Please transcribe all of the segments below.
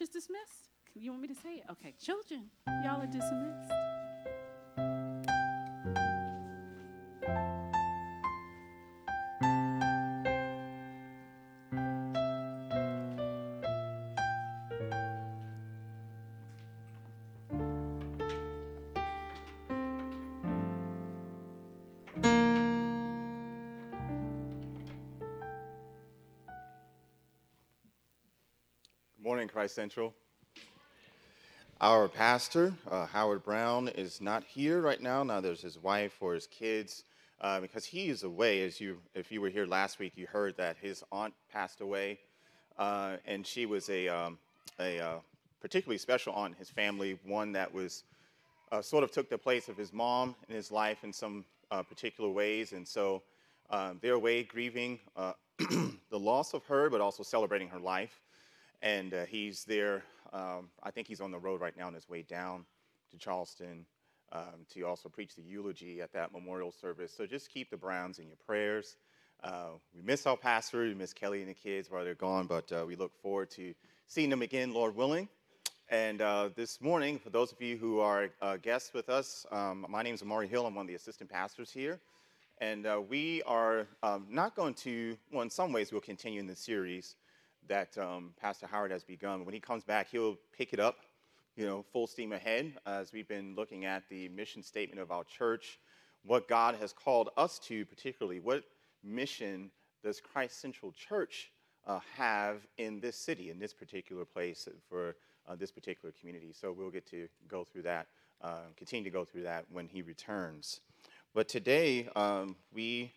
church is dismissed? You want me to say it? Okay, children, y'all are dismissed. Morning, Christ Central. Our pastor, uh, Howard Brown, is not here right now. Now there's his wife or his kids uh, because he is away. As you, if you were here last week, you heard that his aunt passed away, uh, and she was a, um, a uh, particularly special aunt in his family, one that was uh, sort of took the place of his mom in his life in some uh, particular ways, and so um, they're away grieving the loss of her, but also celebrating her life and uh, he's there. Um, I think he's on the road right now on his way down to Charleston um, to also preach the eulogy at that memorial service. So just keep the Browns in your prayers. Uh, we miss our pastor, we miss Kelly and the kids while they're gone, but uh, we look forward to seeing them again, Lord willing. And uh, this morning, for those of you who are uh, guests with us, um, my name is Omari Hill. I'm one of the assistant pastors here. And uh, we are um, not going to, well, in some ways, we'll continue in the series that um, Pastor Howard has begun. When he comes back, he'll pick it up, you know, full steam ahead as we've been looking at the mission statement of our church, what God has called us to, particularly. What mission does Christ Central Church uh, have in this city, in this particular place for uh, this particular community? So we'll get to go through that, uh, continue to go through that when he returns. But today, um, we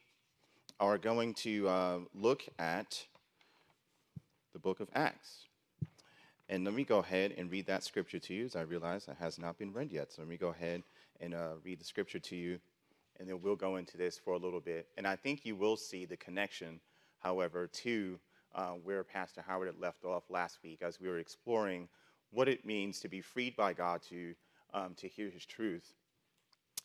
are going to uh, look at the book of Acts. And let me go ahead and read that scripture to you, as I realize that has not been read yet. So let me go ahead and uh, read the scripture to you, and then we'll go into this for a little bit. And I think you will see the connection, however, to uh, where Pastor Howard had left off last week as we were exploring what it means to be freed by God to, um, to hear his truth.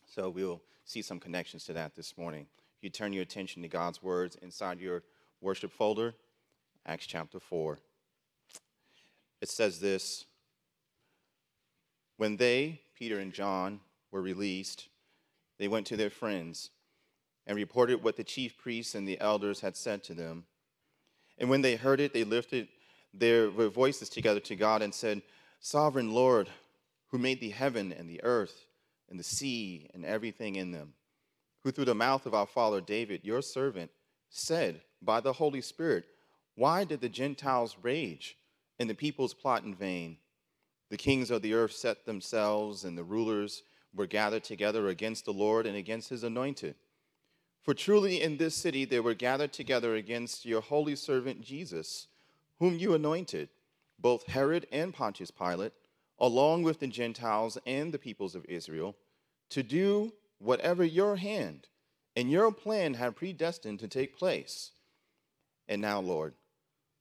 So we'll see some connections to that this morning. If you turn your attention to God's words inside your worship folder, Acts chapter 4. It says this When they, Peter and John, were released, they went to their friends and reported what the chief priests and the elders had said to them. And when they heard it, they lifted their, voices together to God and said, Sovereign Lord, who made the heaven and the earth and the sea and everything in them, who through the mouth of our father David, your servant, said by the Holy Spirit, why did the Gentiles rage and the peoples plot in vain? The kings of the earth set themselves, and the rulers were gathered together against the Lord and against his anointed. For truly in this city they were gathered together against your holy servant Jesus, whom you anointed, both Herod and Pontius Pilate, along with the Gentiles and the peoples of Israel, to do whatever your hand and your plan had predestined to take place. And now, Lord,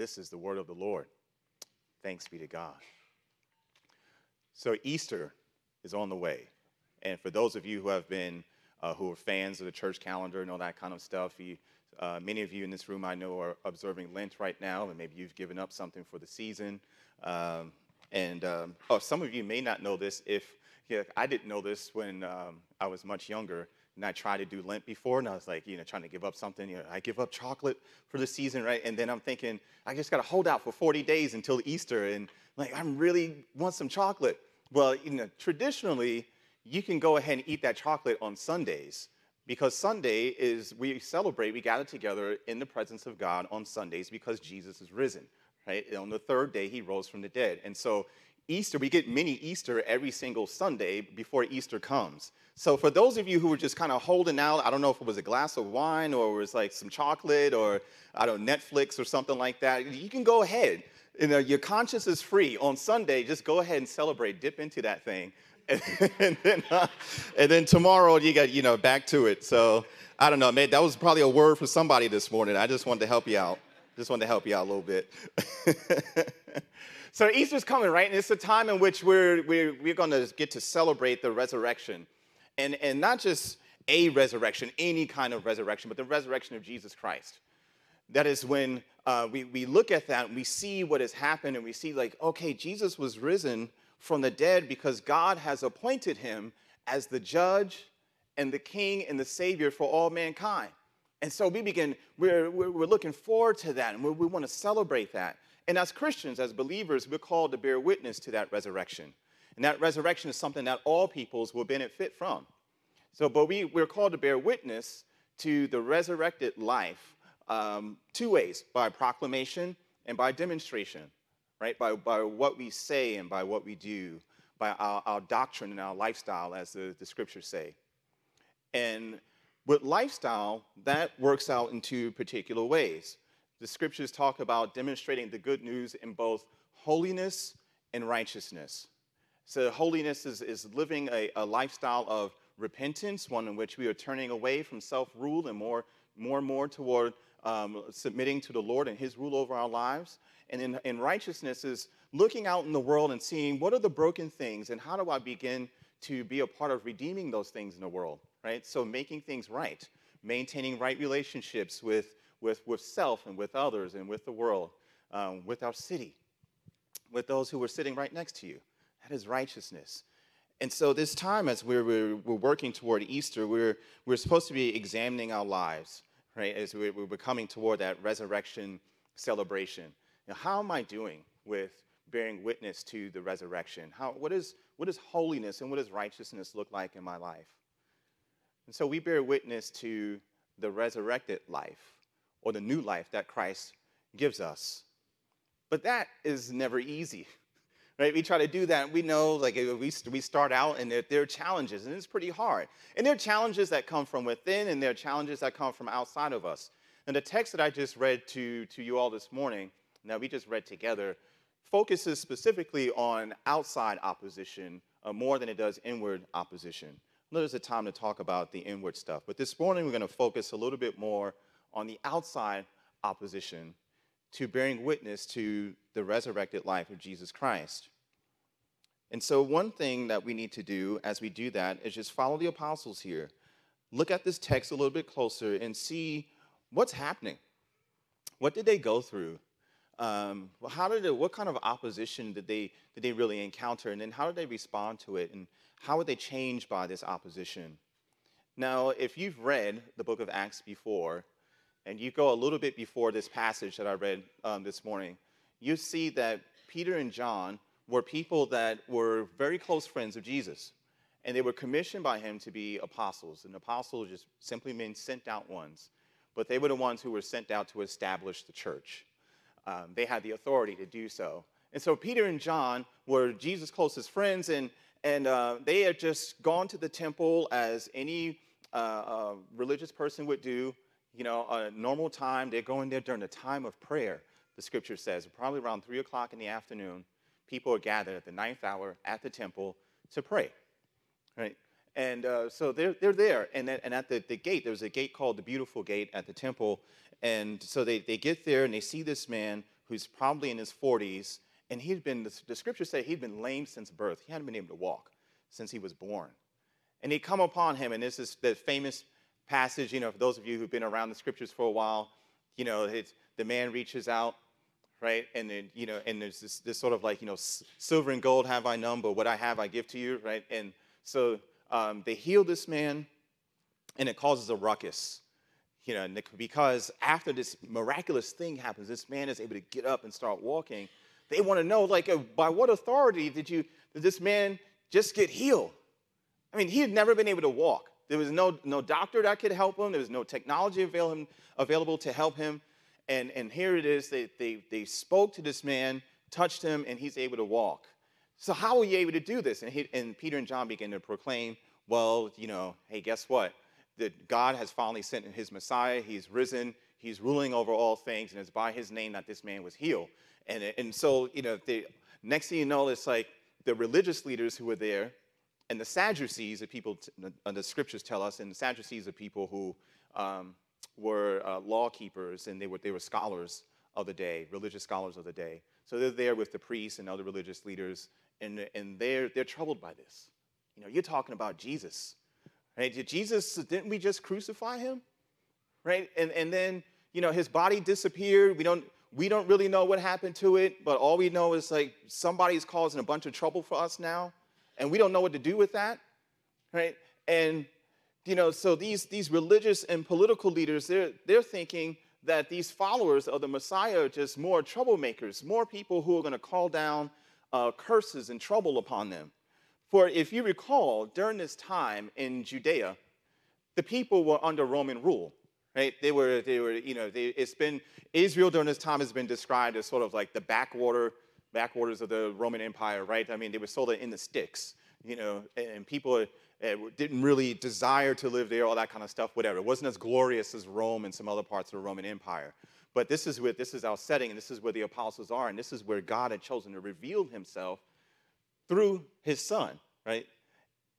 This is the word of the Lord. Thanks be to God. So, Easter is on the way. And for those of you who have been, uh, who are fans of the church calendar and all that kind of stuff, you, uh, many of you in this room I know are observing Lent right now, and maybe you've given up something for the season. Um, and um, oh, some of you may not know this. If yeah, I didn't know this when um, I was much younger, and I tried to do Lent before, and I was like, you know, trying to give up something. You know, I give up chocolate for the season, right? And then I'm thinking, I just got to hold out for 40 days until Easter, and like, I really want some chocolate. Well, you know, traditionally, you can go ahead and eat that chocolate on Sundays because Sunday is we celebrate, we gather together in the presence of God on Sundays because Jesus is risen, right? And on the third day, he rose from the dead. And so Easter, we get mini Easter every single Sunday before Easter comes. So for those of you who were just kind of holding out, I don't know if it was a glass of wine or it was like some chocolate or I don't know, Netflix or something like that, you can go ahead. you know, your conscience is free. On Sunday, just go ahead and celebrate, dip into that thing. And, then, uh, and then tomorrow you got, you know, back to it. So I don't know, man, that was probably a word for somebody this morning. I just wanted to help you out. Just wanted to help you out a little bit. so Easter's coming, right? And it's a time in which we're, we're, we're going to get to celebrate the resurrection. And, and not just a resurrection, any kind of resurrection, but the resurrection of Jesus Christ. That is when uh, we, we look at that and we see what has happened and we see, like, okay, Jesus was risen from the dead because God has appointed him as the judge and the king and the savior for all mankind. And so we begin, we're, we're, looking forward to that and we, we want to celebrate that. And as Christians, as believers, we're called to bear witness to that resurrection. And that resurrection is something that all peoples will benefit from. So, but we, we're called to bear witness to the resurrected life um, two ways by proclamation and by demonstration, right? By, by what we say and by what we do, by our, our doctrine and our lifestyle, as the, the scriptures say. And with lifestyle, that works out in two particular ways. The scriptures talk about demonstrating the good news in both holiness and righteousness. So, holiness is, is living a, a lifestyle of repentance, one in which we are turning away from self rule and more, more and more toward um, submitting to the Lord and His rule over our lives. And in, in righteousness is looking out in the world and seeing what are the broken things and how do I begin to be a part of redeeming those things in the world, right? So making things right, maintaining right relationships with, with, with self and with others and with the world, um, with our city, with those who are sitting right next to you. That is righteousness. And so, this time, as we're, we're, we're, working toward Easter, we're, we're supposed to be examining our lives right? As we're, we're coming toward that resurrection celebration. Now, how am I doing with bearing witness to the resurrection? How, what, is, what does holiness and what does righteousness look like in my life? And so we bear witness to the resurrected life or the new life that Christ gives us. But that is never easy right? We try to do that. We know, like, we, we start out and there, there are challenges, and it's pretty hard. And there are challenges that come from within, and there are challenges that come from outside of us. And the text that I just read to, to you all this morning, now we just read together, focuses specifically on outside opposition uh, more than it does inward opposition. There's a time to talk about the inward stuff. But this morning, we're going to focus a little bit more on the outside opposition to bearing witness to the resurrected life of Jesus Christ. And so, one thing that we need to do as we do that is just follow the apostles here. Look at this text a little bit closer and see what's happening. What did they go through? Um, how did it, what kind of opposition did they, did they really encounter? And then how did they respond to it? And how were they changed by this opposition? Now, if you've read the book of Acts before, and you go a little bit before this passage that I read um, this morning, you see that Peter and John were people that were very close friends of Jesus. And they were commissioned by him to be apostles. And apostles just simply means sent out ones. But they were the ones who were sent out to establish the church. Um, they had the authority to do so. And so Peter and John were Jesus' closest friends, and, and uh, they had just gone to the temple as any uh, uh, religious person would do. You know, a normal time, they're going there during the time of prayer the scripture says, probably around 3 o'clock in the afternoon, people are gathered at the ninth hour at the temple to pray. Right? And uh, so they're, they're there. And, and at the, the gate, there's a gate called the Beautiful Gate at the temple. And so they, they get there and they see this man who's probably in his 40s. And he'd been, the, scriptures say he'd been lame since birth. He hadn't been able to walk since he was born. And they come upon him, and this is the famous passage, you know, for those of you who've been around the scriptures for a while, you know, the man reaches out right? And then, you know, and there's this, this sort of like, you know, silver and gold have I none, but what I have I give to you, right? And so um, they heal this man, and it causes a ruckus, you know, because after this miraculous thing happens, this man is able to get up and start walking. They want to know, like, uh, by what authority did you, did this man just get healed? I mean, he had never been able to walk. There was no, no doctor that could help him. There was no technology avail available to help him. And, and here it is, they, they, they spoke to this man, touched him, and he's able to walk. So how were you able to do this? And, he, and Peter and John began to proclaim, well, you know, hey, guess what? That God has finally sent his Messiah. He's risen. He's ruling over all things, and it's by his name that this man was healed. And, and so, you know, the next thing you know, it's like the religious leaders who were there and the Sadducees, the people, t- the, the scriptures tell us, and the Sadducees are people who um, were uh, law keepers and they were, they were scholars of the day, religious scholars of the day. So they're there with the priests and other religious leaders, and, and they're, they're troubled by this. You know, you're talking about Jesus, right? Did Jesus, didn't we just crucify him? Right? And, and then, you know, his body disappeared. We don't, we don't really know what happened to it, but all we know is like somebody's causing a bunch of trouble for us now, and we don't know what to do with that, right? And you know, so these these religious and political leaders, they're they're thinking that these followers of the Messiah are just more troublemakers, more people who are going to call down uh, curses and trouble upon them. For if you recall, during this time in Judea, the people were under Roman rule right? They were, they were, you know, they, it's been, Israel during this time has been described as sort of like the backwater, backwaters of the Roman Empire, right? I mean, they were sold in the sticks, you know, and people uh, didn't really desire to live there, all that kind of stuff, whatever. It wasn't as glorious as Rome and some other parts of the Roman Empire. But this is where this is our setting, and this is where the apostles are, and this is where God had chosen to reveal himself through his son, right?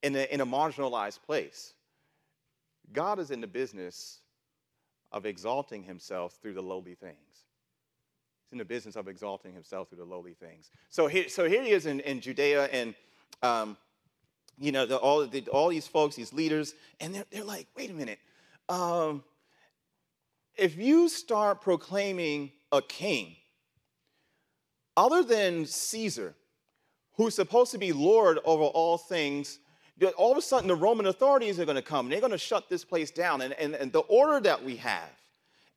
In a, in a marginalized place. God is in the business of exalting himself through the lowly things. He's in the business of exalting himself through the lowly things. So here, so here he is in, in Judea, and um, you know, the, all, the, all these folks, these leaders, and they're, they're like, wait a minute. Um, if you start proclaiming a king other than Caesar, who's supposed to be Lord over all things, all of a sudden the Roman authorities are going to come. They're going to shut this place down. And, and, and the order that we have,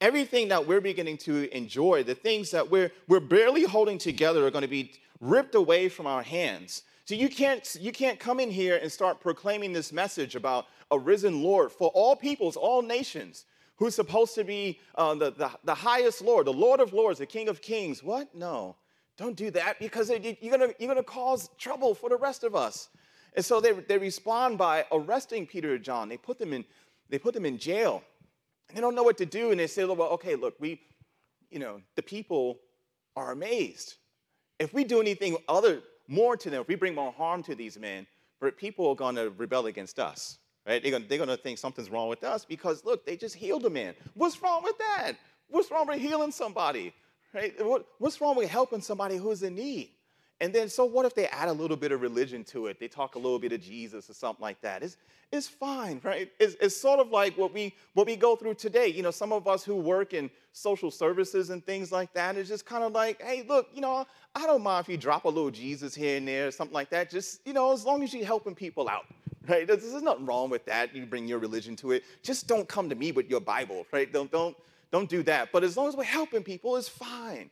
everything that we're beginning to enjoy, the things that we're, we're barely holding together are going to be ripped away from our hands. So you can't, you can't come in here and start proclaiming this message about a risen Lord for all peoples, all nations, who's supposed to be uh, the, the, the highest Lord, the Lord of lords, the King of kings. What? No. Don't do that because you're going you're going to cause trouble for the rest of us. And so they, they respond by arresting Peter and John. They put them in, they put them in jail. And they don't know what to do. And they say, well, okay, look, we, you know, the people are amazed. If we do anything other more to them, if we bring more harm to these men, people are going to rebel against us, right? They're going, they're going to think something's wrong with us because, look, they just healed a man. What's wrong with that? What's wrong with healing somebody, right? What, what's wrong with helping somebody who's in need? And then, so what if they add a little bit of religion to it? They talk a little bit of Jesus or something like that. It's, it's fine, right? It's, it's sort of like what we, what we go through today. You know, some of us who work in social services and things like that, it's just kind of like, hey, look, you know, I don't mind if you drop a little Jesus here and there or something like that. Just, you know, as long as you're helping people out, right? There's, there's nothing wrong with that. You bring your religion to it. Just don't come to me with your Bible, right? Don't, don't, don't do that. But as long as we're helping people, it's fine.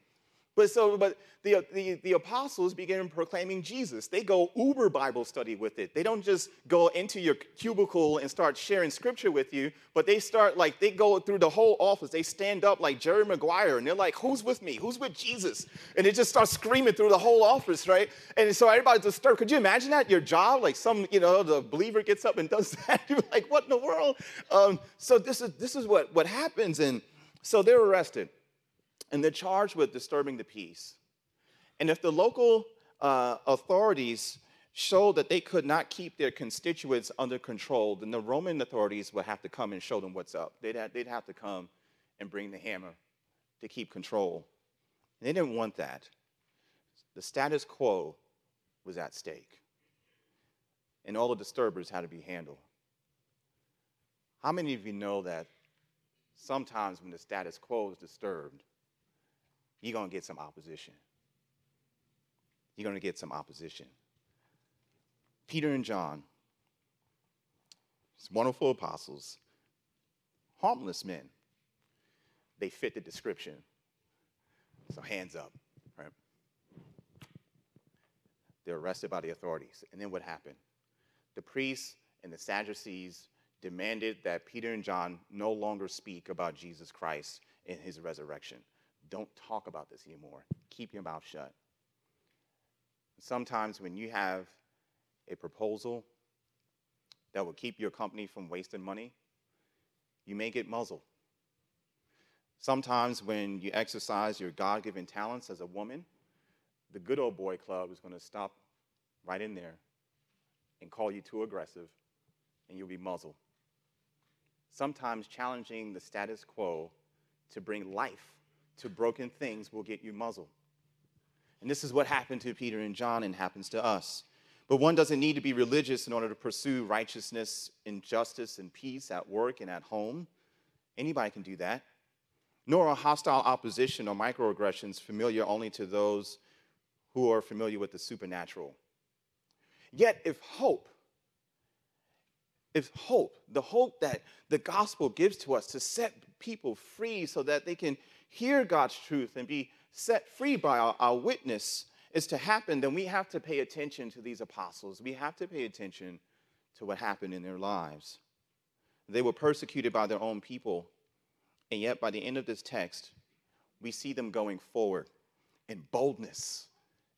But so, but the, the, the apostles begin proclaiming Jesus. They go uber Bible study with it. They don't just go into your cubicle and start sharing scripture with you, but they start like, they go through the whole office. They stand up like Jerry Maguire and they're like, who's with me? Who's with Jesus? And they just start screaming through the whole office, right? And so everybody's disturbed. Could you imagine that? Your job, like some, you know, the believer gets up and does that. You're like, what in the world? Um, so this is, this is what, what happens. And so they're arrested and they're charged with disturbing the peace. And if the local uh, authorities showed that they could not keep their constituents under control, then the Roman authorities would have to come and show them what's up. They'd have, they'd have to come and bring the hammer to keep control. And they didn't want that. The status quo was at stake. And all the disturbers had to be handled. How many of you know that sometimes when the status quo is disturbed, you're going to get some opposition. You're going to get some opposition. Peter and John, these wonderful apostles, harmless men, they fit the description. So hands up, right? They're arrested by the authorities. And then what happened? The priests and the Sadducees demanded that Peter and John no longer speak about Jesus Christ and his resurrection. Don't talk about this anymore. Keep your mouth shut. Sometimes when you have a proposal that will keep your company from wasting money, you may get muzzled. Sometimes when you exercise your God given talents as a woman, the good old boy club is going to stop right in there and call you too aggressive, and you'll be muzzled. Sometimes challenging the status quo to bring life to broken things will get you muzzled. And this is what happened to Peter and John and happens to us. But one doesn't need to be religious in order to pursue righteousness and justice and peace at work and at home. Anybody can do that. Nor are hostile opposition or microaggressions familiar only to those who are familiar with the supernatural. Yet, if hope, if hope, the hope that the gospel gives to us to set people free so that they can hear God's truth and be set free by our, our witness is to happen, then we have to pay attention to these apostles. We have to pay attention to what happened in their lives. They were persecuted by their own people, and yet by the end of this text, we see them going forward in boldness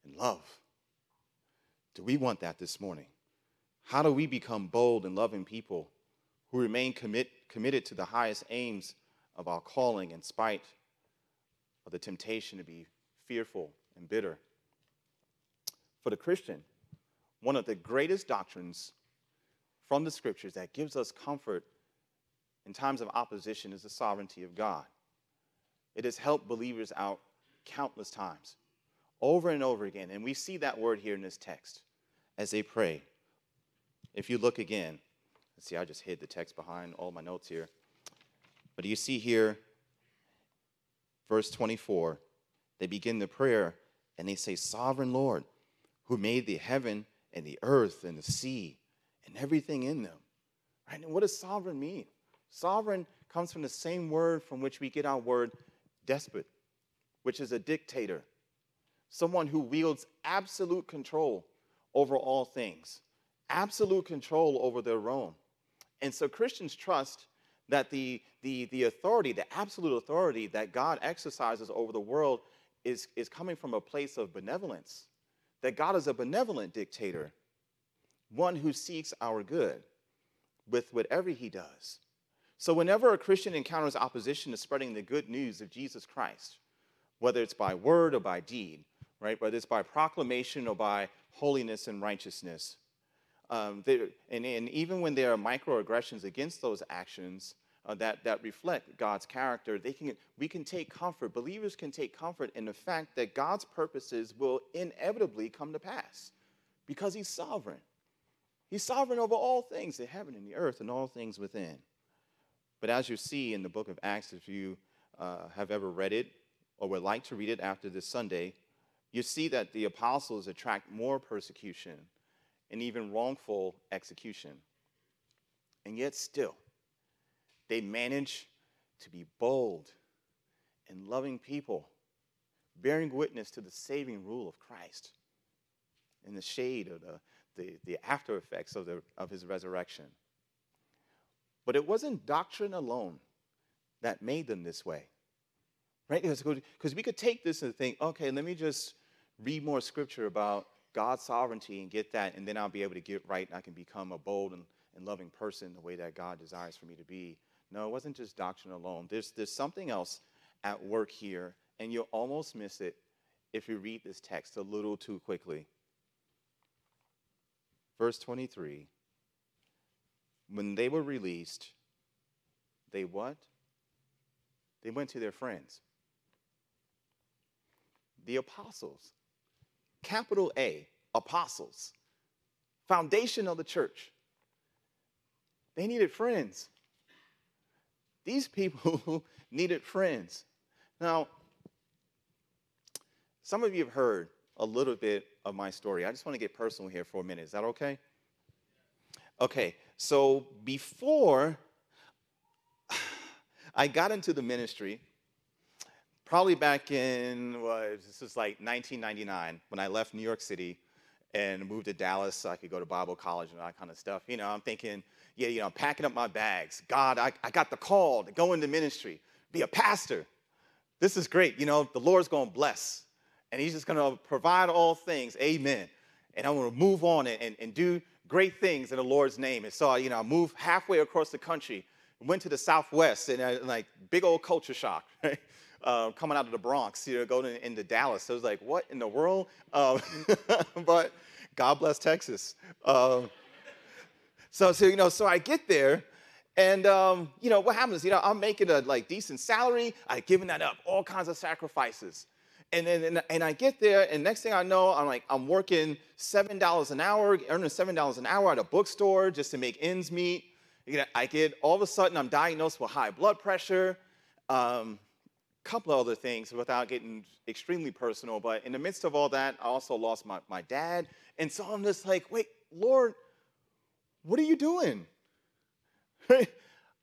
and love. Do we want that this morning? How do we become bold and loving people who remain commit, committed to the highest aims of our calling in spite of the temptation to be fearful and bitter? For the Christian, one of the greatest doctrines from the scriptures that gives us comfort in times of opposition is the sovereignty of God. It has helped believers out countless times, over and over again. And we see that word here in this text as they pray. If you look again, see, I just hid the text behind all my notes here. But you see here, verse 24, they begin the prayer and they say, Sovereign Lord, who made the heaven and the earth and the sea and everything in them. Right? And what does sovereign mean? Sovereign comes from the same word from which we get our word despot, which is a dictator, someone who wields absolute control over all things, absolute control over their realm. And so Christians trust that the, the, the authority, the absolute authority that God exercises over the world is, is coming from a place of benevolence that God is a benevolent dictator, one who seeks our good with whatever he does. So, whenever a Christian encounters opposition to spreading the good news of Jesus Christ, whether it's by word or by deed, right, whether it's by proclamation or by holiness and righteousness, um, and, and even when there are microaggressions against those actions, uh, that, that reflect God's character, they can, we can take comfort, believers can take comfort in the fact that God's purposes will inevitably come to pass because He's sovereign. He's sovereign over all things, the heaven and the earth, and all things within. But as you see in the book of Acts, if you uh, have ever read it or would like to read it after this Sunday, you see that the apostles attract more persecution and even wrongful execution. And yet, still, they manage to be bold and loving people, bearing witness to the saving rule of Christ in the shade of the, the, the after effects of, the, of his resurrection. But it wasn't doctrine alone that made them this way. Right? Because we could take this and think, okay, let me just read more scripture about God's sovereignty and get that, and then I'll be able to get right and I can become a bold and, and loving person the way that God desires for me to be. No, it wasn't just doctrine alone. There's, there's something else at work here, and you'll almost miss it if you read this text a little too quickly. Verse 23 When they were released, they what? They went to their friends. The apostles, capital A, apostles, foundation of the church. They needed friends. These people needed friends. Now, some of you have heard a little bit of my story. I just want to get personal here for a minute. Is that okay? Okay, so before I got into the ministry, probably back in, well, this was like 1999 when I left New York City and moved to Dallas so I could go to Bible college and that kind of stuff. You know, I'm thinking, yeah, you know, I'm packing up my bags. God, I, I got the call to go into ministry, be a pastor. This is great. You know, the Lord's going to bless, and He's just going to provide all things. Amen. And I'm going to move on and, and, and do great things in the Lord's name. And so, you know, I moved halfway across the country, went to the Southwest, and I, like big old culture shock. Right? Uh, coming out of the Bronx, you know, going into Dallas. It was like, what in the world? Um, but God bless Texas. Um, so, so, you know, so I get there, and um, you know what happens? You know, I'm making a like decent salary. I've given that up, all kinds of sacrifices, and then and, and I get there, and next thing I know, I'm like I'm working seven dollars an hour, earning seven dollars an hour at a bookstore just to make ends meet. You know, I get all of a sudden I'm diagnosed with high blood pressure, um, couple of other things without getting extremely personal. But in the midst of all that, I also lost my, my dad, and so I'm just like, wait, Lord, what are you doing?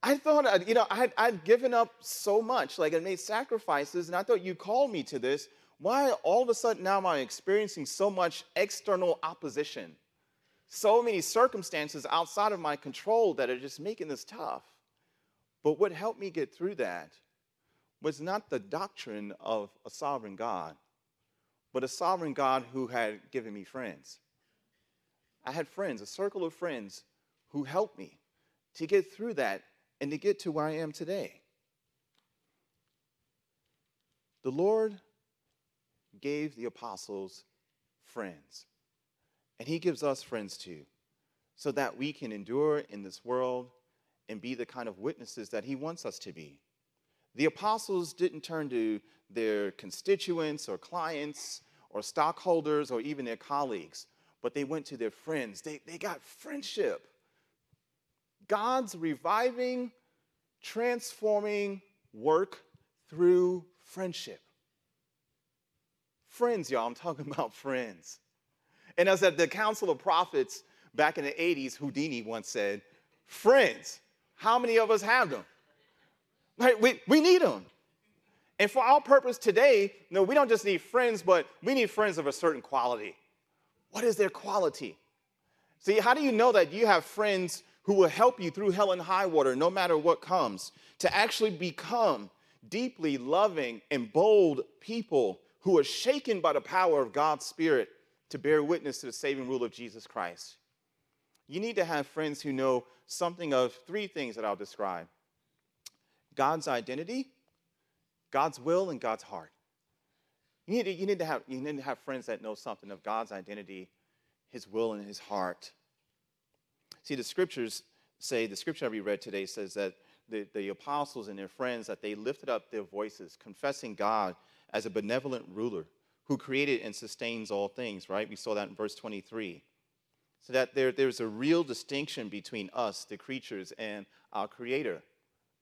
I thought, you know, I'd, I'd given up so much, like I made sacrifices, and I thought you called me to this. Why all of a sudden now am I experiencing so much external opposition? So many circumstances outside of my control that are just making this tough. But what helped me get through that was not the doctrine of a sovereign God, but a sovereign God who had given me friends. I had friends, a circle of friends who helped me to get through that and to get to where I am today. The Lord gave the apostles friends, and He gives us friends too, so that we can endure in this world and be the kind of witnesses that He wants us to be. The apostles didn't turn to their constituents or clients or stockholders or even their colleagues, but they went to their friends. They, they got friendship. God's reviving, transforming work through friendship. Friends, y'all, I'm talking about friends. And as at the Council of Prophets back in the 80s, Whodini once said, Friends, how many of us have them? Right? We, we need them. And for our purpose today, no, we don't just need friends, but we need friends of a certain quality. What is their quality? See, how do you know that you have friends who will help you through hell and high water, no matter what comes, to actually become deeply loving and bold people who are shaken by the power of God's Spirit to bear witness to the saving rule of Jesus Christ. You need to have friends who know something of three things that I'll describe God's identity, God's will, and God's heart. You need, to, you, need to have, you need to have friends that know something of God's identity, His will, and His heart. See, the scriptures say, the scripture we read today says that the, the apostles and their friends, that they lifted up their voices, confessing God as a benevolent ruler who created and sustains all things, right? We saw that in verse 23. So that there, there's a real distinction between us, the creatures, and our Creator.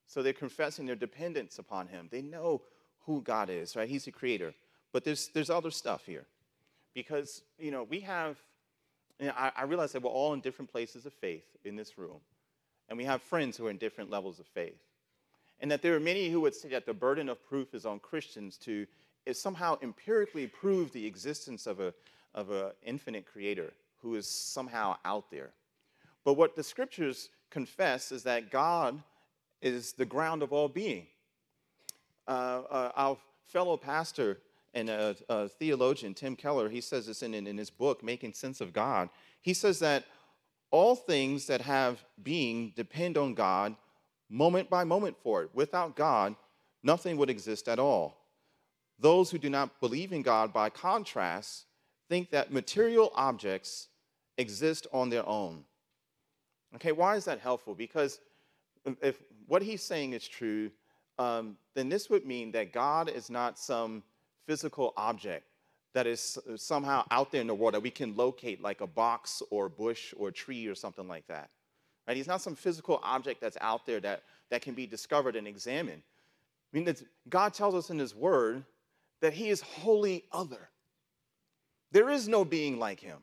So they're confessing their dependence upon Him. They know who God is, right? He's the Creator. But there's, there's other stuff here. Because, you know, we have and I, I realize that we're all in different places of faith in this room, and we have friends who are in different levels of faith. And that there are many who would say that the burden of proof is on Christians to eh, somehow empirically prove the existence of an of a infinite creator who is somehow out there. But what the scriptures confess is that God is the ground of all being. Uh, uh, our fellow pastor and a, a, theologian, Tim Keller, he says this in, in his book, Making Sense of God. He says that all things that have being depend on God moment by moment for it. Without God, nothing would exist at all. Those who do not believe in God, by contrast, think that material objects exist on their own. Okay, why is that helpful? Because if what he's saying is true, um, then this would mean that God is not some physical object that is somehow out there in the world that we can locate, like a box or a bush or a tree or something like that. Right? He's not some physical object that's out there that, that can be discovered and examined. I mean, God tells us in His Word that He is wholly other. There is no being like Him.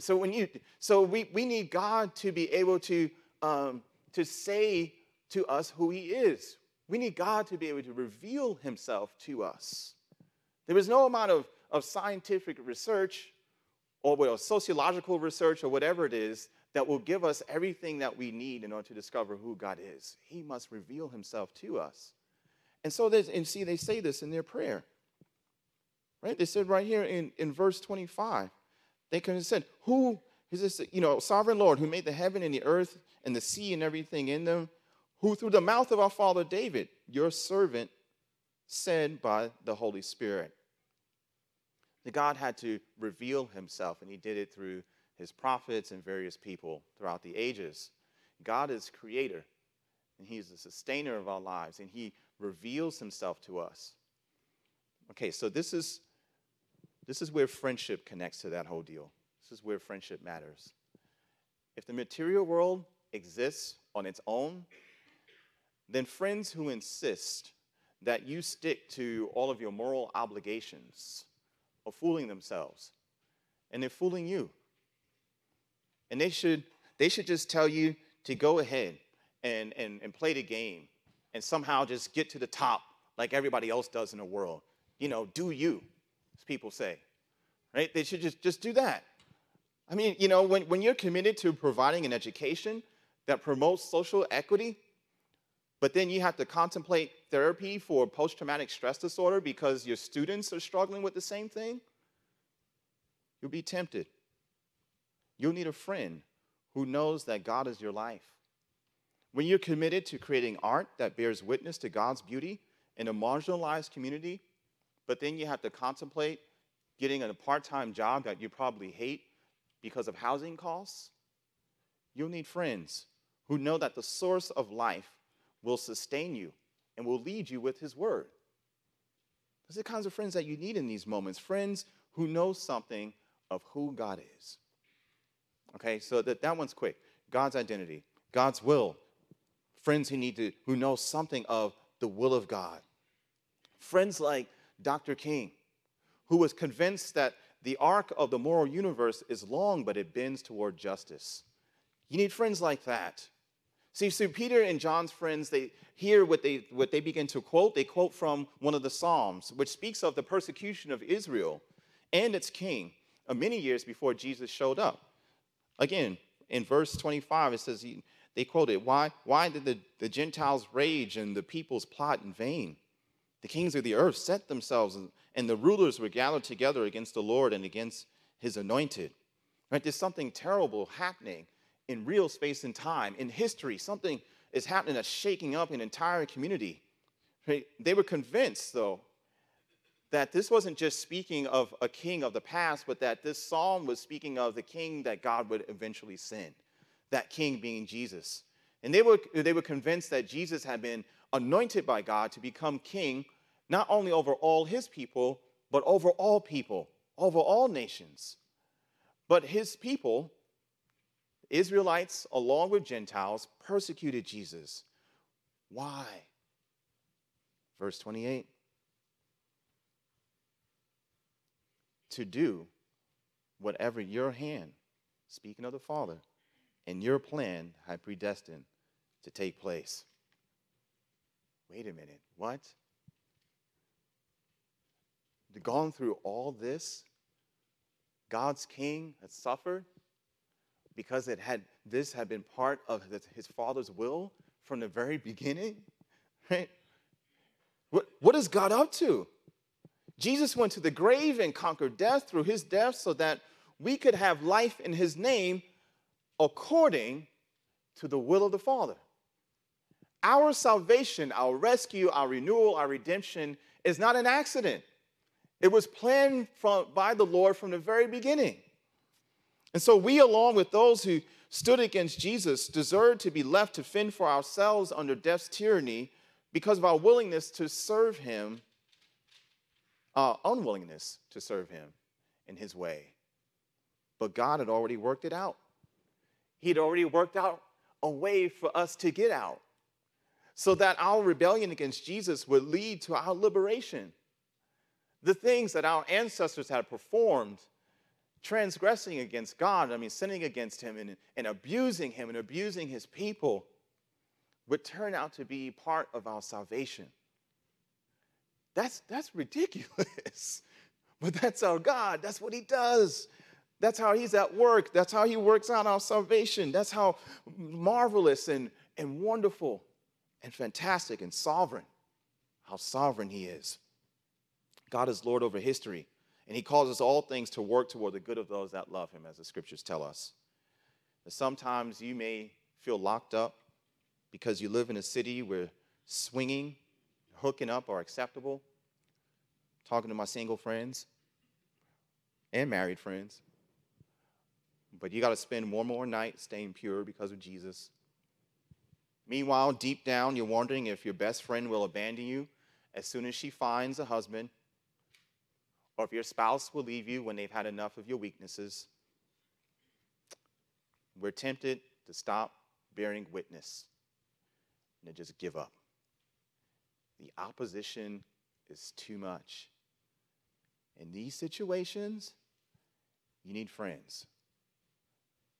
So when you, so we, we need God to be able to um, to say to us who He is. We need God to be able to reveal Himself to us. There is no amount of, of scientific research or well, sociological research or whatever it is that will give us everything that we need in order to discover who God is. He must reveal himself to us. And so, and see, they say this in their prayer. Right? They said right here in, in verse 25, they could have said, Who is this, you know, sovereign Lord who made the heaven and the earth and the sea and everything in them, who through the mouth of our father David, your servant, said by the Holy Spirit. That God had to reveal himself, and he did it through his prophets and various people throughout the ages. God is creator, and he's the sustainer of our lives, and he reveals himself to us. Okay, so this is this is where friendship connects to that whole deal. This is where friendship matters. If the material world exists on its own, then friends who insist that you stick to all of your moral obligations are fooling themselves. And they're fooling you. And they should, they should just tell you to go ahead and, and, and play the game and somehow just get to the top like everybody else does in the world. You know, do you, as people say. Right? They should just, just do that. I mean, you know, when, when you're committed to providing an education that promotes social equity, but then you have to contemplate therapy for post traumatic stress disorder because your students are struggling with the same thing, you'll be tempted. You'll need a friend who knows that God is your life. When you're committed to creating art that bears witness to God's beauty in a marginalized community, but then you have to contemplate getting a part time job that you probably hate because of housing costs, you'll need friends who know that the source of life will sustain you and will lead you with his word. Those are the kinds of friends that you need in these moments friends who know something of who God is. Okay, so that, that one's quick. God's identity, God's will. Friends who need to who know something of the will of God. Friends like Dr. King, who was convinced that the arc of the moral universe is long, but it bends toward justice. You need friends like that. See, so Peter and John's friends, they hear what they, what they begin to quote. They quote from one of the Psalms, which speaks of the persecution of Israel and its king uh, many years before Jesus showed up. Again, in verse 25, it says, they quoted, Why, why did the, the Gentiles rage and the peoples plot in vain? The kings of the earth set themselves, and the rulers were gathered together against the Lord and against his anointed. Right? There's something terrible happening in real space and time, in history. Something is happening that's shaking up an entire community. Right? They were convinced, though, that this wasn't just speaking of a king of the past, but that this psalm was speaking of the king that God would eventually send, that king being Jesus. And they were, they were convinced that Jesus had been anointed by God to become king, not only over all his people, but over all people, over all nations. But his people, Israelites along with Gentiles, persecuted Jesus. Why? Verse 28 To do whatever your hand, speaking of the Father, and your plan had predestined to take place. Wait a minute, what? Gone through all this, God's king had suffered because it had this had been part of his father's will from the very beginning, right? What, what is God up to? Jesus went to the grave and conquered death through his death so that we could have life in his name according to the will of the Father. Our salvation, our rescue, our renewal, our redemption is not an accident. It was planned from, by the Lord from the very beginning. And so we, along with those who stood against Jesus, deserve to be left to fend for ourselves under death's tyranny because of our willingness to serve him, our unwillingness to serve him in his way. But God had already worked it out. He'd already worked out a way for us to get out so that our rebellion against Jesus would lead to our liberation. The things that our ancestors had performed, transgressing against God, I mean, sinning against Him and, and abusing Him and abusing His people, would turn out to be part of our salvation. That's, that's ridiculous. But that's our God. That's what He does. That's how He's at work. That's how He works out our salvation. That's how marvelous and, and wonderful and fantastic and sovereign. How sovereign He is. God is Lord over history, and He causes all things to work toward the good of those that love Him, as the scriptures tell us. Sometimes you may feel locked up because you live in a city where swinging, hooking up are acceptable, talking to my single friends and married friends. But you got to spend one more night staying pure because of Jesus. Meanwhile, deep down, you're wondering if your best friend will abandon you as soon as she finds a husband, or if your spouse will leave you when they've had enough of your weaknesses. We're tempted to stop bearing witness and to just give up. The opposition is too much. In these situations, you need friends.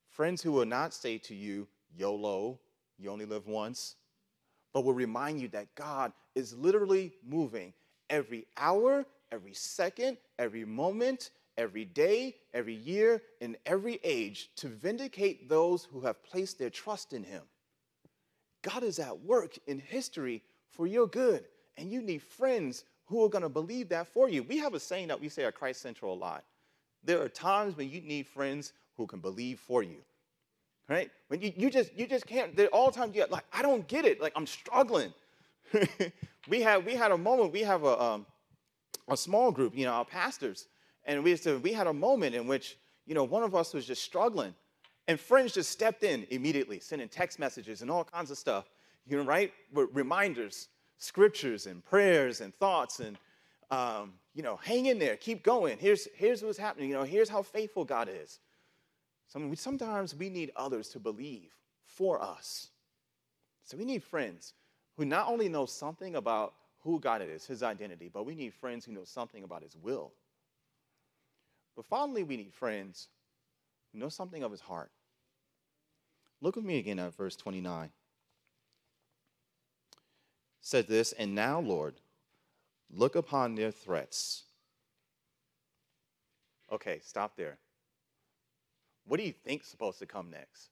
Friends who will not say to you, YOLO, you only live once, but will remind you that God is literally moving every hour, every second, every moment, every day, every year, in every age to vindicate those who have placed their trust in Him. God is at work in history for your good, and you need friends who are going to believe that for you. We have a saying that we say at Christ Central a lot. There are times when you need friends who can believe for you. Right? When you, you just you just can't there all times you're like I don't get it. Like I'm struggling. we had we had a moment, we have a um, a small group, you know, our pastors, and we, to, we had a moment in which, you know, one of us was just struggling. And friends just stepped in immediately, sending text messages and all kinds of stuff, you know, right? Reminders, scriptures and prayers and thoughts and, um, you know, hang in there, keep going. Here's, here's what's happening. You know, here's how faithful God is. Sometimes we need others to believe for us. So we need friends who not only know something about who God is, his identity, but we need friends who know something about his will. But finally, we need friends who know something of his heart. Look with me again at verse 29. said this, and now, Lord, look upon their threats. Okay, stop there. What do you think's supposed to come next?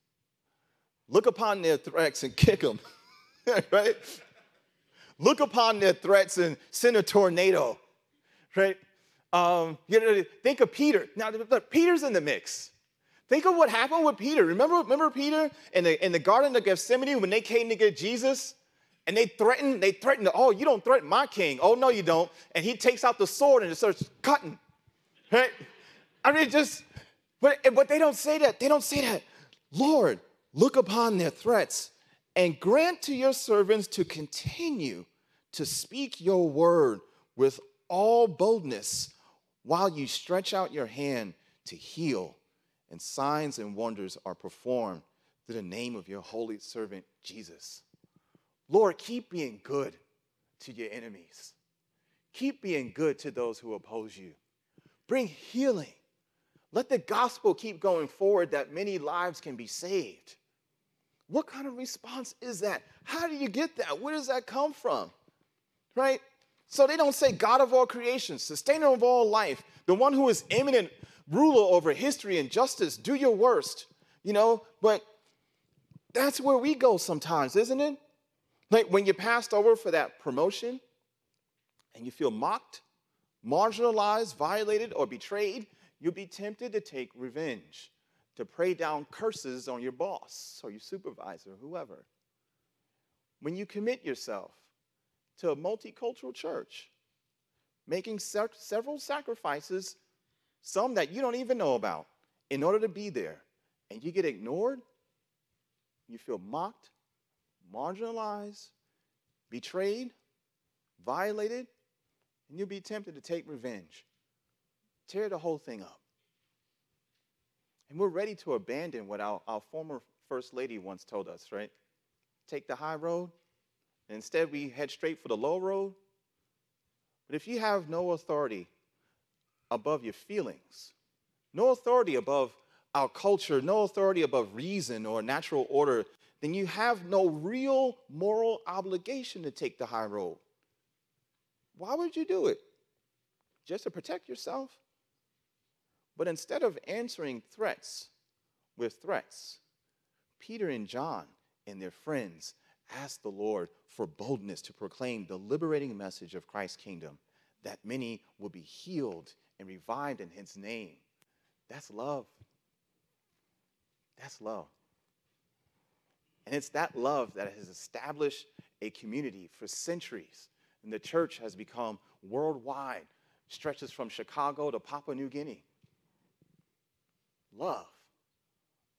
Look upon their threats and kick them, right? Look upon their threats and send a tornado, right? Um, you know, think of Peter. Now, look, Peter's in the mix. Think of what happened with Peter. Remember, remember Peter in the, in the Garden of Gethsemane when they came to get Jesus? And they threatened, they threatened, oh, you don't threaten my king. Oh, no, you don't. And he takes out the sword and it starts cutting. Right? I mean, just, but, but they don't say that. They don't say that. Lord, look upon their threats and grant to your servants to continue to speak your word with all boldness while you stretch out your hand to heal, and signs and wonders are performed through the name of your holy servant Jesus. Lord, keep being good to your enemies. Keep being good to those who oppose you. Bring healing. Let the gospel keep going forward that many lives can be saved. What kind of response is that? How do you get that? Where does that come from? Right? So they don't say God of all creation, sustainer of all life, the one who is eminent ruler over history and justice, do your worst, you know? But that's where we go sometimes, isn't it? Like when you're passed over for that promotion and you feel mocked, marginalized, violated, or betrayed, you'll be tempted to take revenge, to pray down curses on your boss or your supervisor, whoever. When you commit yourself to a multicultural church, making se- several sacrifices, some that you don't even know about, in order to be there, and you get ignored, you feel mocked, marginalized, betrayed, violated, and you'll be tempted to take revenge, tear the whole thing up. And we're ready to abandon what our, our former First Lady once told us, right? Take the high road and instead, we head straight for the low road. But if you have no authority above your feelings, no authority above our culture, no authority above reason or natural order, then you have no real moral obligation to take the high road. Why would you do it? Just to protect yourself? But instead of answering threats with threats, Peter and John and their friends asked the Lord for boldness to proclaim the liberating message of Christ's kingdom, that many will be healed and revived in his name. That's love. That's love. And it's that love that has established a community for centuries And the church has become worldwide, stretches from Chicago to Papua New Guinea. Love.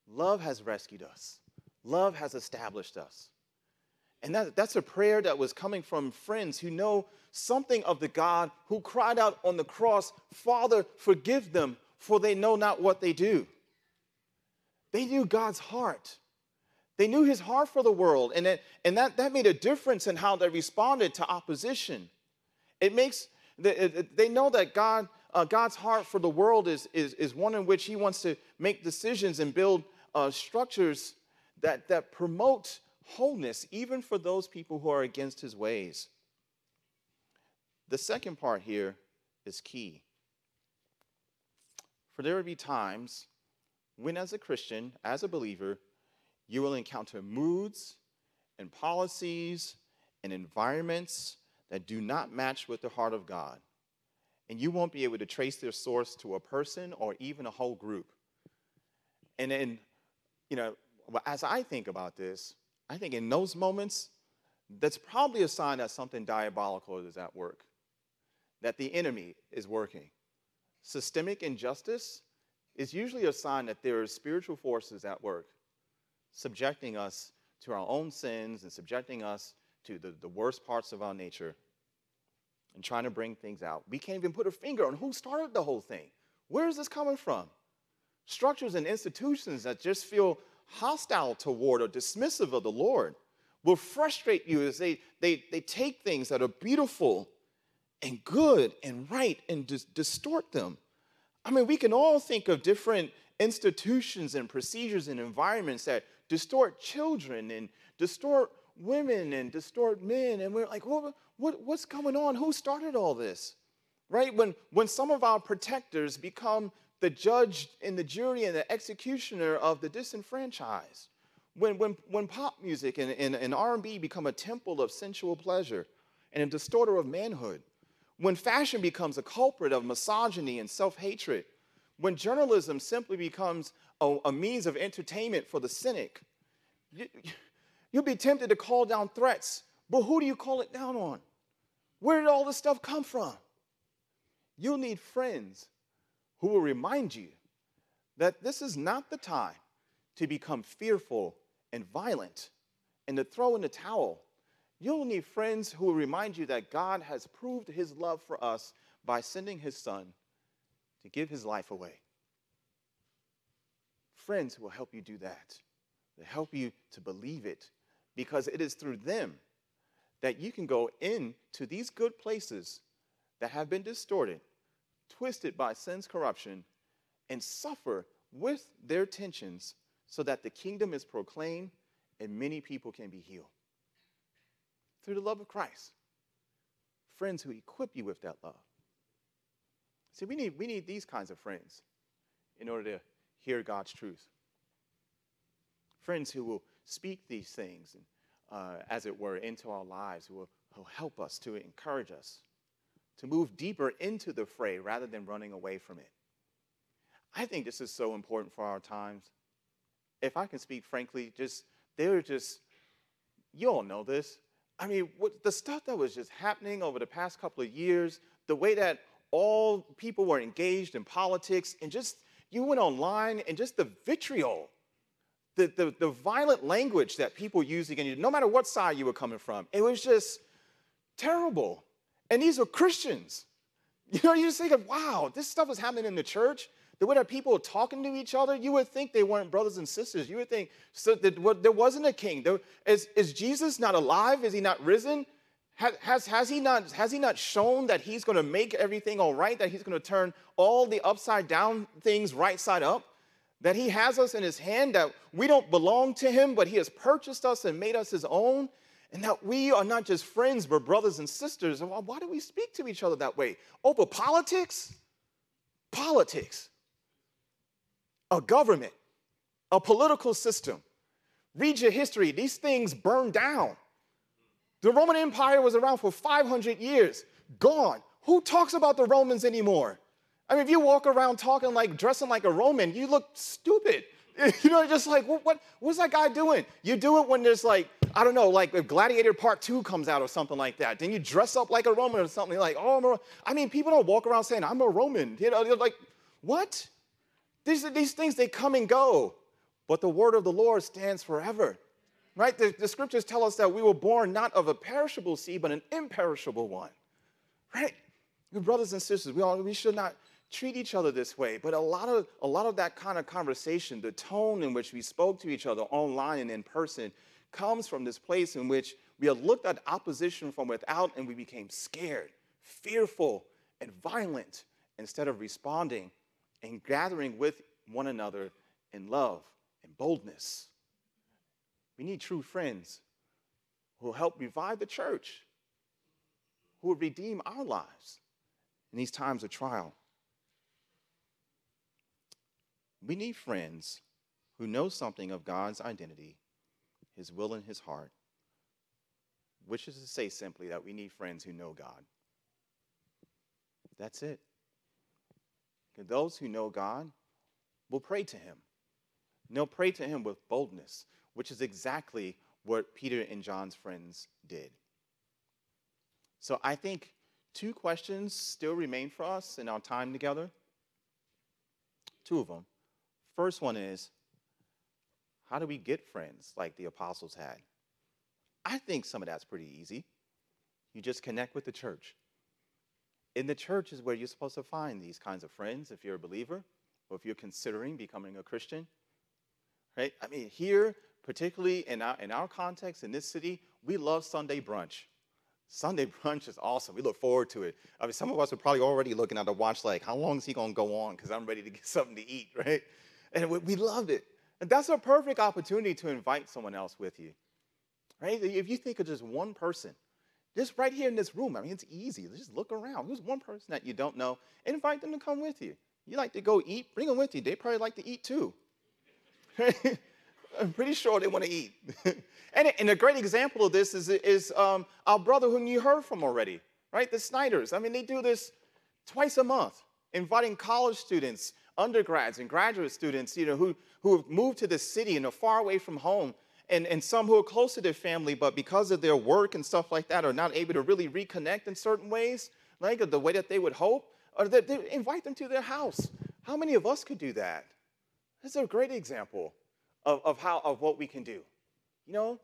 Love has rescued us, love has established us. And that, that's a prayer that was coming from friends who know something of the God who cried out on the cross, Father, forgive them, for they know not what they do. They knew God's heart. They knew his heart for the world, and, it, and that, that made a difference in how they responded to opposition. It makes, they know that God, uh, God's heart for the world is, is, is one in which he wants to make decisions and build uh, structures that, that promote wholeness, even for those people who are against his ways. The second part here is key. For there will be times when, as a Christian, as a believer, you will encounter moods and policies and environments that do not match with the heart of God. And you won't be able to trace their source to a person or even a whole group. And then, you know, as I think about this, I think in those moments, that's probably a sign that something diabolical is at work, that the enemy is working. Systemic injustice is usually a sign that there are spiritual forces at work, subjecting us to our own sins and subjecting us to the, the worst parts of our nature and trying to bring things out. We can't even put a finger on who started the whole thing. Where is this coming from? Structures and institutions that just feel hostile toward or dismissive of the Lord will frustrate you as they, they, they take things that are beautiful and good and right and dis- distort them. I mean, we can all think of different institutions and procedures and environments that distort children and distort women and distort men. And we're like, what, what, what's going on? Who started all this? Right? When, when some of our protectors become the judge and the jury and the executioner of the disenfranchised. When, when, when pop music and, and, and R&B become a temple of sensual pleasure and a distorter of manhood. When fashion becomes a culprit of misogyny and self-hatred. When journalism simply becomes a, a means of entertainment for the cynic. You, you'll be tempted to call down threats, but who do you call it down on? Where did all this stuff come from? You'll need friends who will remind you that this is not the time to become fearful and violent and to throw in the towel. You'll need friends who will remind you that God has proved his love for us by sending his son to give his life away. Friends who will help you do that, to help you to believe it, because it is through them that you can go into these good places that have been distorted twisted by sin's corruption, and suffer with their tensions so that the kingdom is proclaimed and many people can be healed. Through the love of Christ. Friends who equip you with that love. See, we need, we need these kinds of friends in order to hear God's truth. Friends who will speak these things, uh, as it were, into our lives, who will, will help us, to encourage us, to move deeper into the fray rather than running away from it. I think this is so important for our times. If I can speak frankly, just they're just, you all know this. I mean, what, the stuff that was just happening over the past couple of years, the way that all people were engaged in politics, and just you went online and just the vitriol, the, the, the violent language that people used against you, no matter what side you were coming from, it was just terrible. And these are Christians. You know, you just think of, wow, this stuff is happening in the church. The way that people are talking to each other, you would think they weren't brothers and sisters. You would think so that what, there wasn't a king. There, is, is Jesus not alive? Is he not risen? Has, has, has, he not, has he not shown that he's going to make everything all right, that he's going to turn all the upside down things right side up? That he has us in his hand, that we don't belong to him, but he has purchased us and made us his own? And that we are not just friends, but brothers and sisters. Why do we speak to each other that way? Over politics? Politics. A government, a political system. Read your history. These things burned down. The Roman Empire was around for 500 years, gone. Who talks about the Romans anymore? I mean, if you walk around talking like, dressing like a Roman, you look stupid. You know, just like, what, what, what's that guy doing? You do it when there's like, I don't know, like if Gladiator Part 2 comes out or something like that. Then you dress up like a Roman or something like, oh, I mean, people don't walk around saying, I'm a Roman. You know, like, what? These, these things, they come and go. But the word of the Lord stands forever. Right? The, the scriptures tell us that we were born not of a perishable seed, but an imperishable one. Right? Brothers and sisters, we, all, we should not treat each other this way. But a lot of a lot of that kind of conversation, the tone in which we spoke to each other online and in person, comes from this place in which we had looked at opposition from without and we became scared, fearful, and violent instead of responding and gathering with one another in love and boldness. We need true friends who will help revive the church, who will redeem our lives in these times of trial. We need friends who know something of God's identity, His will, and His heart, which is to say simply that we need friends who know God. That's it. And those who know God will pray to Him. And they'll pray to Him with boldness, which is exactly what Peter and John's friends did. So I think two questions still remain for us in our time together. Two of them. First one is how do we get friends like the apostles had? I think some of that's pretty easy. You just connect with the church. In the church is where you're supposed to find these kinds of friends if you're a believer or if you're considering becoming a Christian. Right? I mean, here, particularly in our, in our context in this city, we love Sunday brunch. Sunday brunch is awesome. We look forward to it. I mean, some of us are probably already looking at the watch like, how long is he going to go on? Because I'm ready to get something to eat, right? And we love it. And that's a perfect opportunity to invite someone else with you. Right? If you think of just one person, just right here in this room, I mean, it's easy. Just look around. Who's one person that you don't know? Invite them to come with you. You like to go eat? Bring them with you. They probably like to eat too. I'm pretty sure they want to eat. and, and, a great example of this is, is um, our brother whom you heard from already, right? The Snyders. I mean, they do this twice a month, inviting college students undergrads and graduate students, you know, who, who have moved to the city and are far away from home, and, and some who are close to their family, but because of their work and stuff like that, are not able to really reconnect in certain ways, like the way that they would hope, or that they invite them to their house. How many of us could do that? That's a great example of, of how of what we can do. You know,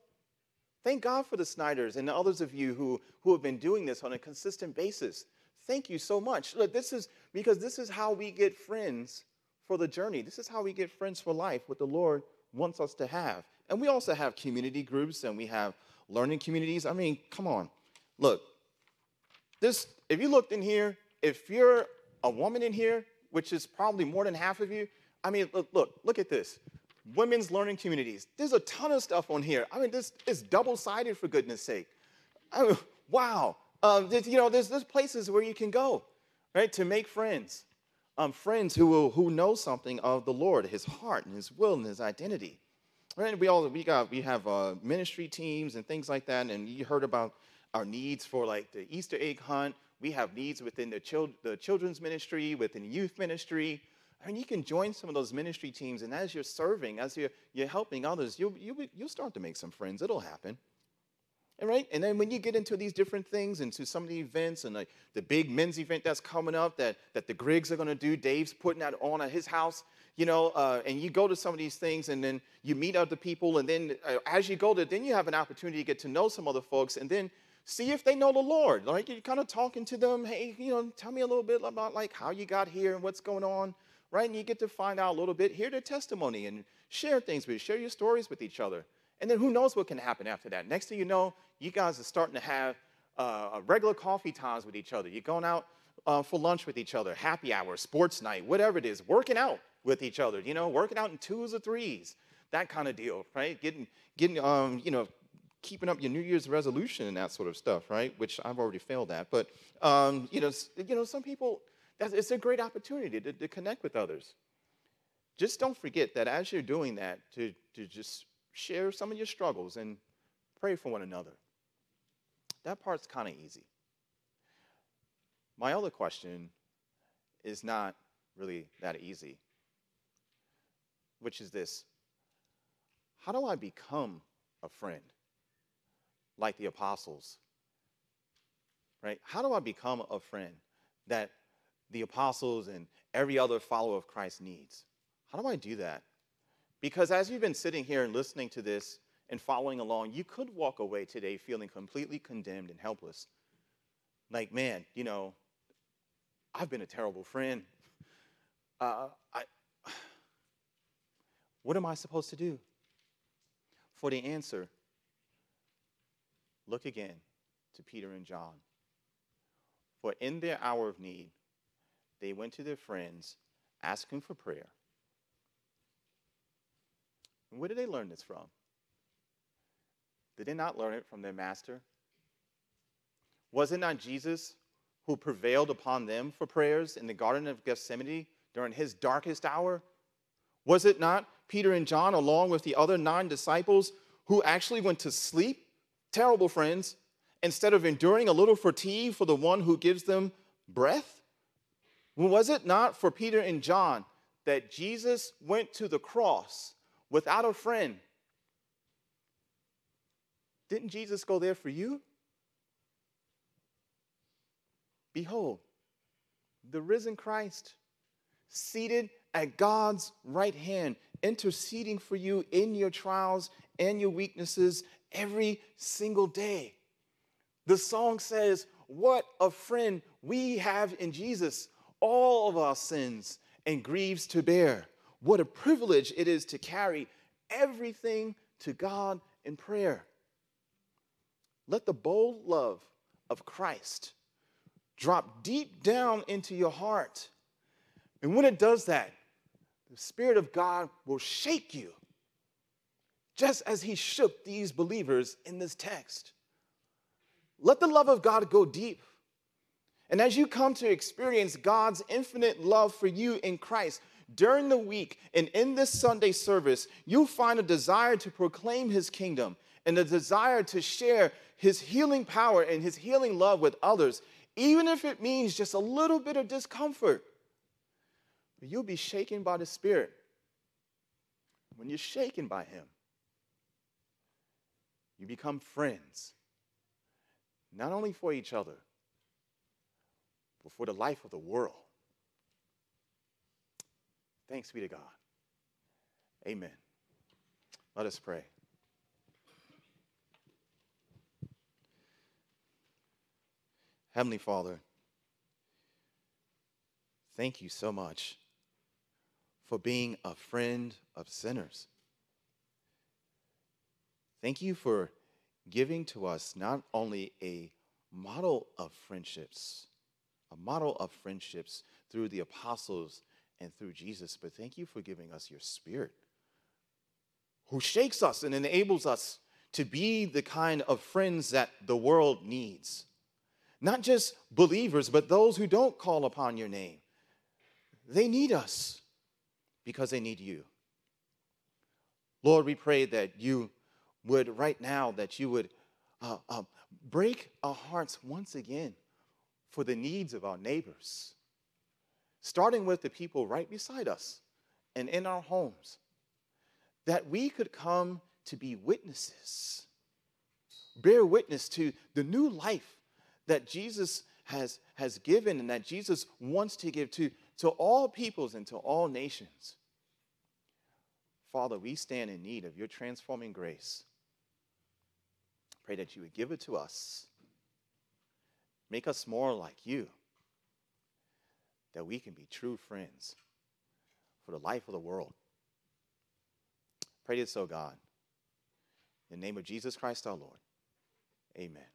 thank God for the Snyders and the others of you who, who have been doing this on a consistent basis. Thank you so much. Look, this is because this is how we get friends for the journey. This is how we get friends for life, what the Lord wants us to have. And we also have community groups and we have learning communities. I mean, come on. Look, this if you looked in here, if you're a woman in here, which is probably more than half of you, I mean, look, look, look at this. Women's learning communities. There's a ton of stuff on here. I mean, this is double-sided for goodness sake. I mean, wow. Um, you know, there's, there's places where you can go, right, to make friends. Um, friends who will, who know something of the Lord, His heart and His will and His identity. Right? We all we got we have uh, ministry teams and things like that, and you heard about our needs for like the Easter egg hunt. We have needs within the, chil- the children's ministry, within youth ministry. I mean, you can join some of those ministry teams, and as you're serving, as you're, you're helping others, you'll, you'll, you'll start to make some friends. It'll happen. Right? And then when you get into these different things, into some of the events and like the big men's event that's coming up that, that the Griggs are going to do, Dave's putting that on at his house, you know, uh, and you go to some of these things and then you meet other people. And then uh, as you go there, then you have an opportunity to get to know some other folks and then see if they know the Lord. Like you're kind of talking to them, hey, you know, tell me a little bit about like how you got here and what's going on, right? And you get to find out a little bit, hear their testimony and share things with share your stories with each other. And then who knows what can happen after that. Next thing you know, you guys are starting to have uh, regular coffee times with each other. You're going out uh, for lunch with each other, happy hour, sports night, whatever it is, working out with each other, you know, working out in twos or threes, that kind of deal, right? Getting, getting um, you know, keeping up your New Year's resolution and that sort of stuff, right? Which I've already failed at. But, um, you, know, you know, some people, it's a great opportunity to, to connect with others. Just don't forget that as you're doing that, to, to just share some of your struggles and pray for one another. That part's kind of easy. My other question is not really that easy. which is this How do I become a friend like the apostles? Right? How do I become a friend that the apostles and every other follower of Christ needs? How do I do that? Because as you've been sitting here and listening to this and following along, you could walk away today feeling completely condemned and helpless. Like, man, you know, I've been a terrible friend. Uh, I, what am I supposed to do? For the answer, look again to Peter and John. For in their hour of need, they went to their friends asking for prayer. And where did they learn this from? Did they not learn it from their master? Was it not Jesus who prevailed upon them for prayers in the Garden of Gethsemane during his darkest hour? Was it not Peter and John, along with the other nine disciples, who actually went to sleep? Terrible friends, instead of enduring a little fatigue for the one who gives them breath? Was it not for Peter and John that Jesus went to the cross without a friend? Didn't Jesus go there for you? Behold, the risen Christ, seated at God's right hand, interceding for you in your trials and your weaknesses every single day. The song says, What a friend we have in Jesus, all of our sins and griefs to bear. What a privilege it is to carry everything to God in prayer. Let the bold love of Christ drop deep down into your heart. And when it does that, the Spirit of God will shake you, just as He shook these believers in this text. Let the love of God go deep. And as you come to experience God's infinite love for you in Christ during the week and in this Sunday service, you'll find a desire to proclaim His kingdom and a desire to share His healing power and His healing love with others even if it means just a little bit of discomfort. You'll be shaken by the Spirit. When you're shaken by Him, you become friends, not only for each other, but for the life of the world. Thanks be to God. Amen. Let us pray. Heavenly Father, thank you so much for being a friend of sinners. Thank you for giving to us not only a model of friendships, a model of friendships through the apostles and through Jesus, but thank you for giving us your spirit who shakes us and enables us to be the kind of friends that the world needs. Not just believers, but those who don't call upon your name. They need us because they need you. Lord, we pray that you would, right now, that you would uh, uh, break our hearts once again for the needs of our neighbors, starting with the people right beside us and in our homes, that we could come to be witnesses, bear witness to the new life that Jesus has, has given and that Jesus wants to give to, to all peoples and to all nations. Father, we stand in need of your transforming grace. Pray that you would give it to us. Make us more like you, that we can be true friends for the life of the world. Pray this, O God. In the name of Jesus Christ our Lord. Amen.